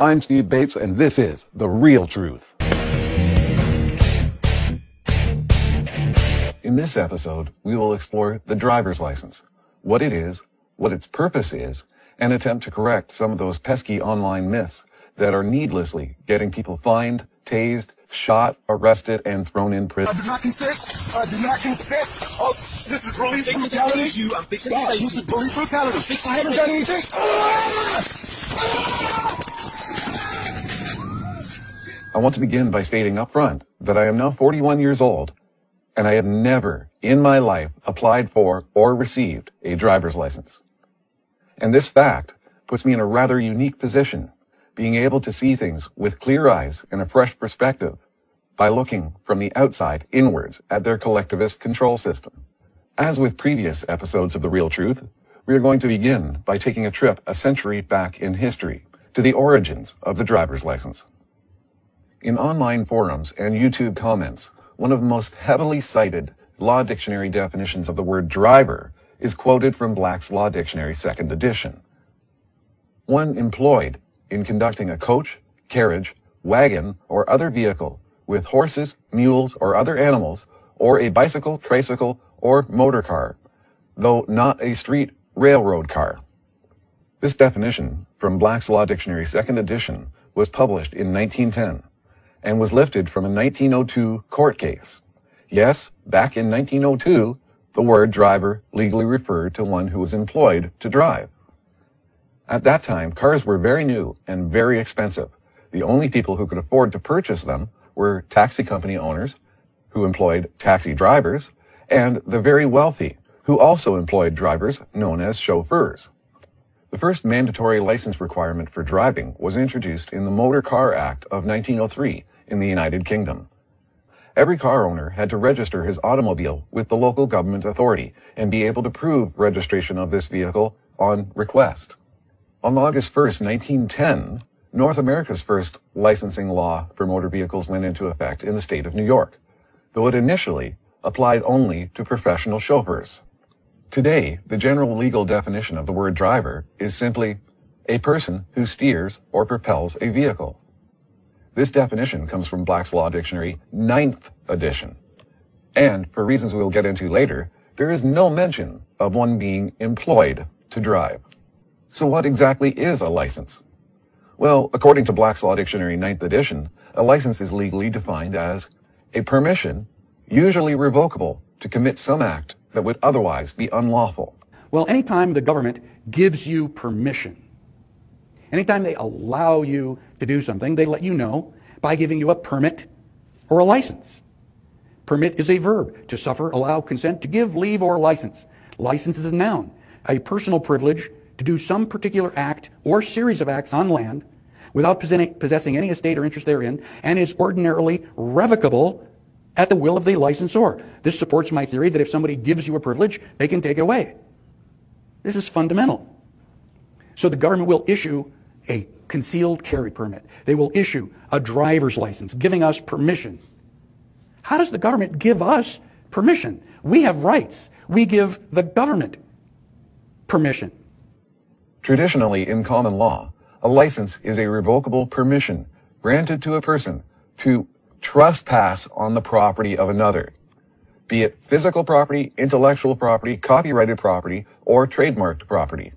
I'm Steve Bates, and this is The Real Truth. In this episode, we will explore the driver's license, what it is, what its purpose is, and attempt to correct some of those pesky online myths that are needlessly getting people fined, tased, shot, arrested, and thrown in prison. I do not consent. I do not consent. Oh, this is police Fix it, brutality. fix you. I'm fixing to Stop. face This is police brutality. fixing I haven't done anything. Ah! I want to begin by stating up front that I am now 41 years old, and I have never in my life applied for or received a driver's license. And this fact puts me in a rather unique position, being able to see things with clear eyes and a fresh perspective by looking from the outside inwards at their collectivist control system. As with previous episodes of The Real Truth, we are going to begin by taking a trip a century back in history to the origins of the driver's license. In online forums and YouTube comments, one of the most heavily cited law dictionary definitions of the word driver is quoted from Black's Law Dictionary second edition. One employed in conducting a coach, carriage, wagon, or other vehicle with horses, mules, or other animals, or a bicycle, tricycle, or motor car, though not a street railroad car. This definition from Black's Law Dictionary second edition was published in 1910 and was lifted from a 1902 court case. Yes, back in 1902, the word driver legally referred to one who was employed to drive. At that time, cars were very new and very expensive. The only people who could afford to purchase them were taxi company owners who employed taxi drivers and the very wealthy who also employed drivers known as chauffeurs. The first mandatory license requirement for driving was introduced in the Motor Car Act of 1903 in the United Kingdom. Every car owner had to register his automobile with the local government authority and be able to prove registration of this vehicle on request. On August 1, 1910, North America's first licensing law for motor vehicles went into effect in the state of New York, though it initially applied only to professional chauffeurs. Today, the general legal definition of the word driver is simply a person who steers or propels a vehicle. This definition comes from Black's Law Dictionary, ninth edition. And for reasons we'll get into later, there is no mention of one being employed to drive. So what exactly is a license? Well, according to Black's Law Dictionary, ninth edition, a license is legally defined as a permission, usually revocable, to commit some act that would otherwise be unlawful. Well, anytime the government gives you permission, anytime they allow you to do something, they let you know by giving you a permit or a license. Permit is a verb to suffer, allow, consent, to give, leave, or license. License is a noun, a personal privilege to do some particular act or series of acts on land without possessing any estate or interest therein and is ordinarily revocable at the will of the licensor. This supports my theory that if somebody gives you a privilege, they can take it away. This is fundamental. So the government will issue a concealed carry permit. They will issue a driver's license, giving us permission. How does the government give us permission? We have rights. We give the government permission. Traditionally, in common law, a license is a revocable permission granted to a person to trespass on the property of another, be it physical property, intellectual property, copyrighted property, or trademarked property.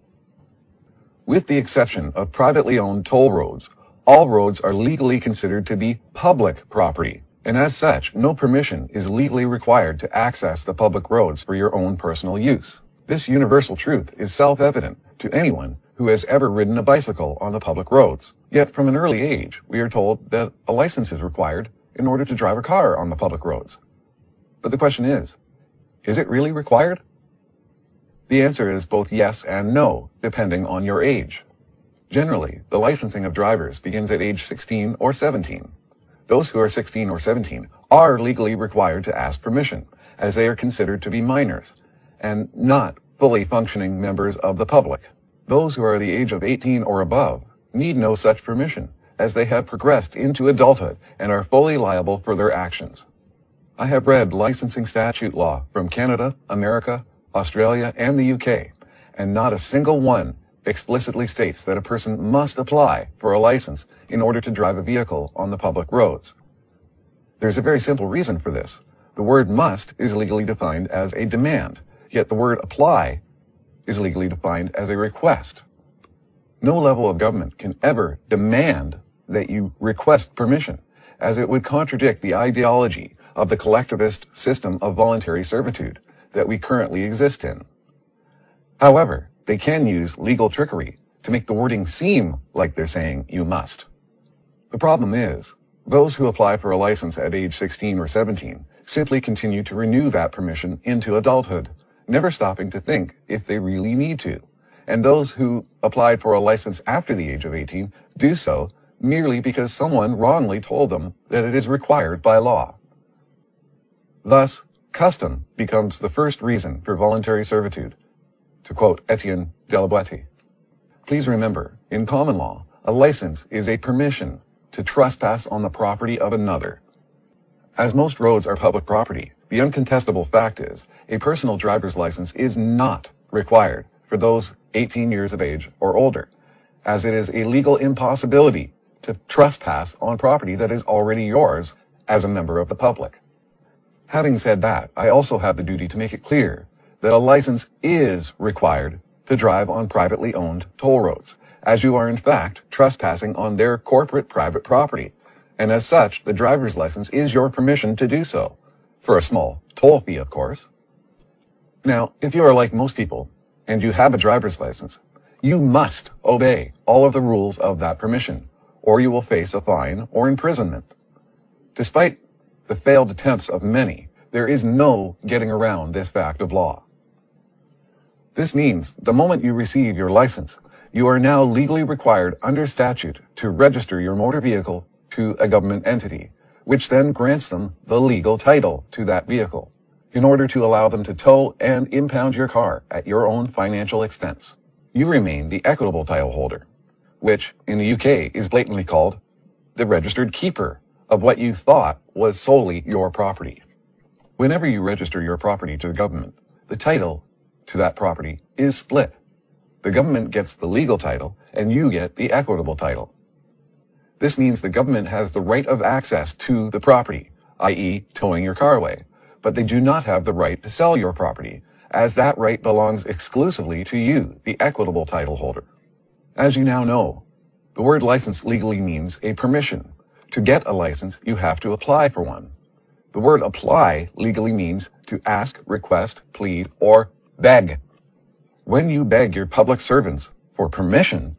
With the exception of privately owned toll roads, all roads are legally considered to be public property, and as such, no permission is legally required to access the public roads for your own personal use. This universal truth is self-evident to anyone who has ever ridden a bicycle on the public roads. Yet from an early age, we are told that a license is required in order to drive a car on the public roads. But the question is, is it really required? The answer is both yes and no, depending on your age. Generally, the licensing of drivers begins at age 16 or 17. Those who are 16 or 17 are legally required to ask permission, as they are considered to be minors and not fully functioning members of the public. Those who are the age of 18 or above need no such permission, as they have progressed into adulthood and are fully liable for their actions. I have read licensing statute law from Canada, America, Australia, and the UK, and not a single one explicitly states that a person must apply for a license in order to drive a vehicle on the public roads. There's a very simple reason for this. The word must is legally defined as a demand, yet the word apply is legally defined as a request. No level of government can ever demand that you request permission, as it would contradict the ideology of the collectivist system of voluntary servitude that we currently exist in. However, they can use legal trickery to make the wording seem like they're saying you must. The problem is, those who apply for a license at age 16 or 17 simply continue to renew that permission into adulthood, never stopping to think if they really need to. And those who applied for a license after the age of 18 do so merely because someone wrongly told them that it is required by law. Thus, custom becomes the first reason for voluntary servitude, to quote Etienne de la Boétie. Please remember, in common law, a license is a permission to trespass on the property of another. As most roads are public property, the uncontestable fact is a personal driver's license is not required for those 18 years of age or older, as it is a legal impossibility to trespass on property that is already yours as a member of the public. Having said that, I also have the duty to make it clear that a license is required to drive on privately owned toll roads, as you are in fact trespassing on their corporate private property. And as such, the driver's license is your permission to do so. For a small toll fee, of course. Now, if you are like most people, and you have a driver's license, you must obey all of the rules of that permission, or you will face a fine or imprisonment. Despite the failed attempts of many, there is no getting around this fact of law. This means the moment you receive your license, you are now legally required under statute to register your motor vehicle to a government entity, which then grants them the legal title to that vehicle in order to allow them to tow and impound your car at your own financial expense. You remain the equitable title holder, which in the UK is blatantly called the registered keeper of what you thought was solely your property. Whenever you register your property to the government, the title to that property is split. The government gets the legal title and you get the equitable title. This means the government has the right of access to the property, i.e. towing your car away, but they do not have the right to sell your property, as that right belongs exclusively to you, the equitable title holder. As you now know, the word license legally means a permission. To get a license, you have to apply for one. The word apply legally means to ask, request, plead, or beg. When you beg your public servants for permission,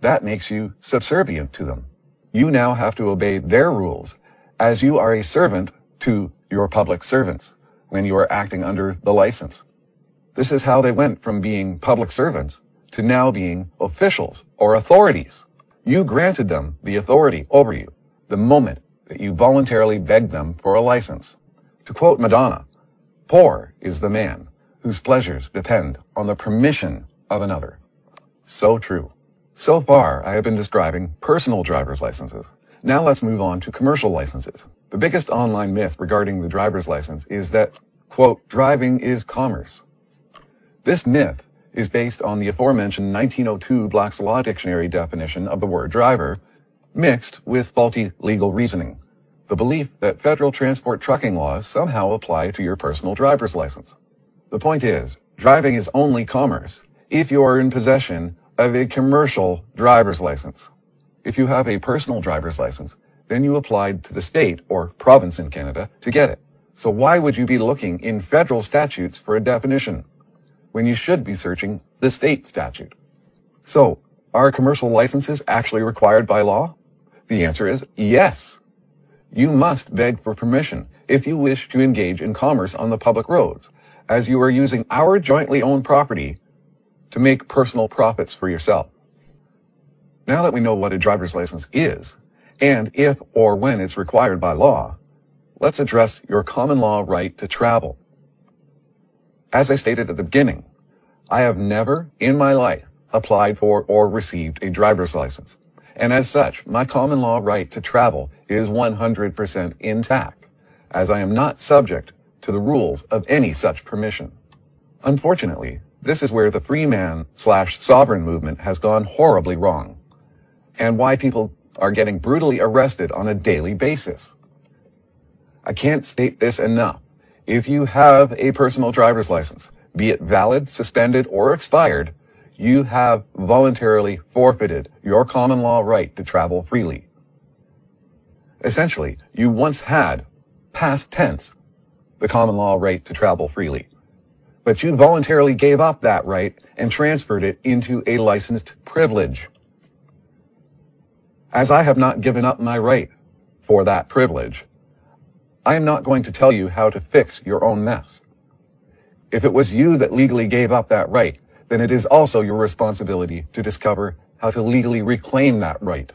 that makes you subservient to them. You now have to obey their rules as you are a servant to your public servants when you are acting under the license. This is how they went from being public servants to now being officials or authorities. You granted them the authority over you the moment that you voluntarily begged them for a license. To quote Madonna, poor is the man whose pleasures depend on the permission of another. So true. So far, I have been describing personal driver's licenses. Now let's move on to commercial licenses. The biggest online myth regarding the driver's license is that, quote, driving is commerce. This myth is based on the aforementioned 1902 Black's Law Dictionary definition of the word driver, mixed with faulty legal reasoning. The belief that federal transport trucking laws somehow apply to your personal driver's license. The point is, driving is only commerce if you are in possession of a commercial driver's license. If you have a personal driver's license, then you applied to the state or province in Canada to get it. So why would you be looking in federal statutes for a definition when you should be searching the state statute? So, are commercial licenses actually required by law? The answer is yes. You must beg for permission if you wish to engage in commerce on the public roads, as you are using our jointly owned property to make personal profits for yourself. Now that we know what a driver's license is, and if or when it's required by law, let's address your common law right to travel. As I stated at the beginning, I have never in my life applied for or received a driver's license. And as such, my common law right to travel is 100% intact, as I am not subject to the rules of any such permission. Unfortunately, this is where the free man slash sovereign movement has gone horribly wrong and why people are getting brutally arrested on a daily basis. I can't state this enough. If you have a personal driver's license, be it valid, suspended, or expired, you have voluntarily forfeited your common law right to travel freely. Essentially, you once had, past tense, the common law right to travel freely. But you voluntarily gave up that right and transferred it into a licensed privilege. As I have not given up my right for that privilege, I am not going to tell you how to fix your own mess. If it was you that legally gave up that right, then it is also your responsibility to discover how to legally reclaim that right.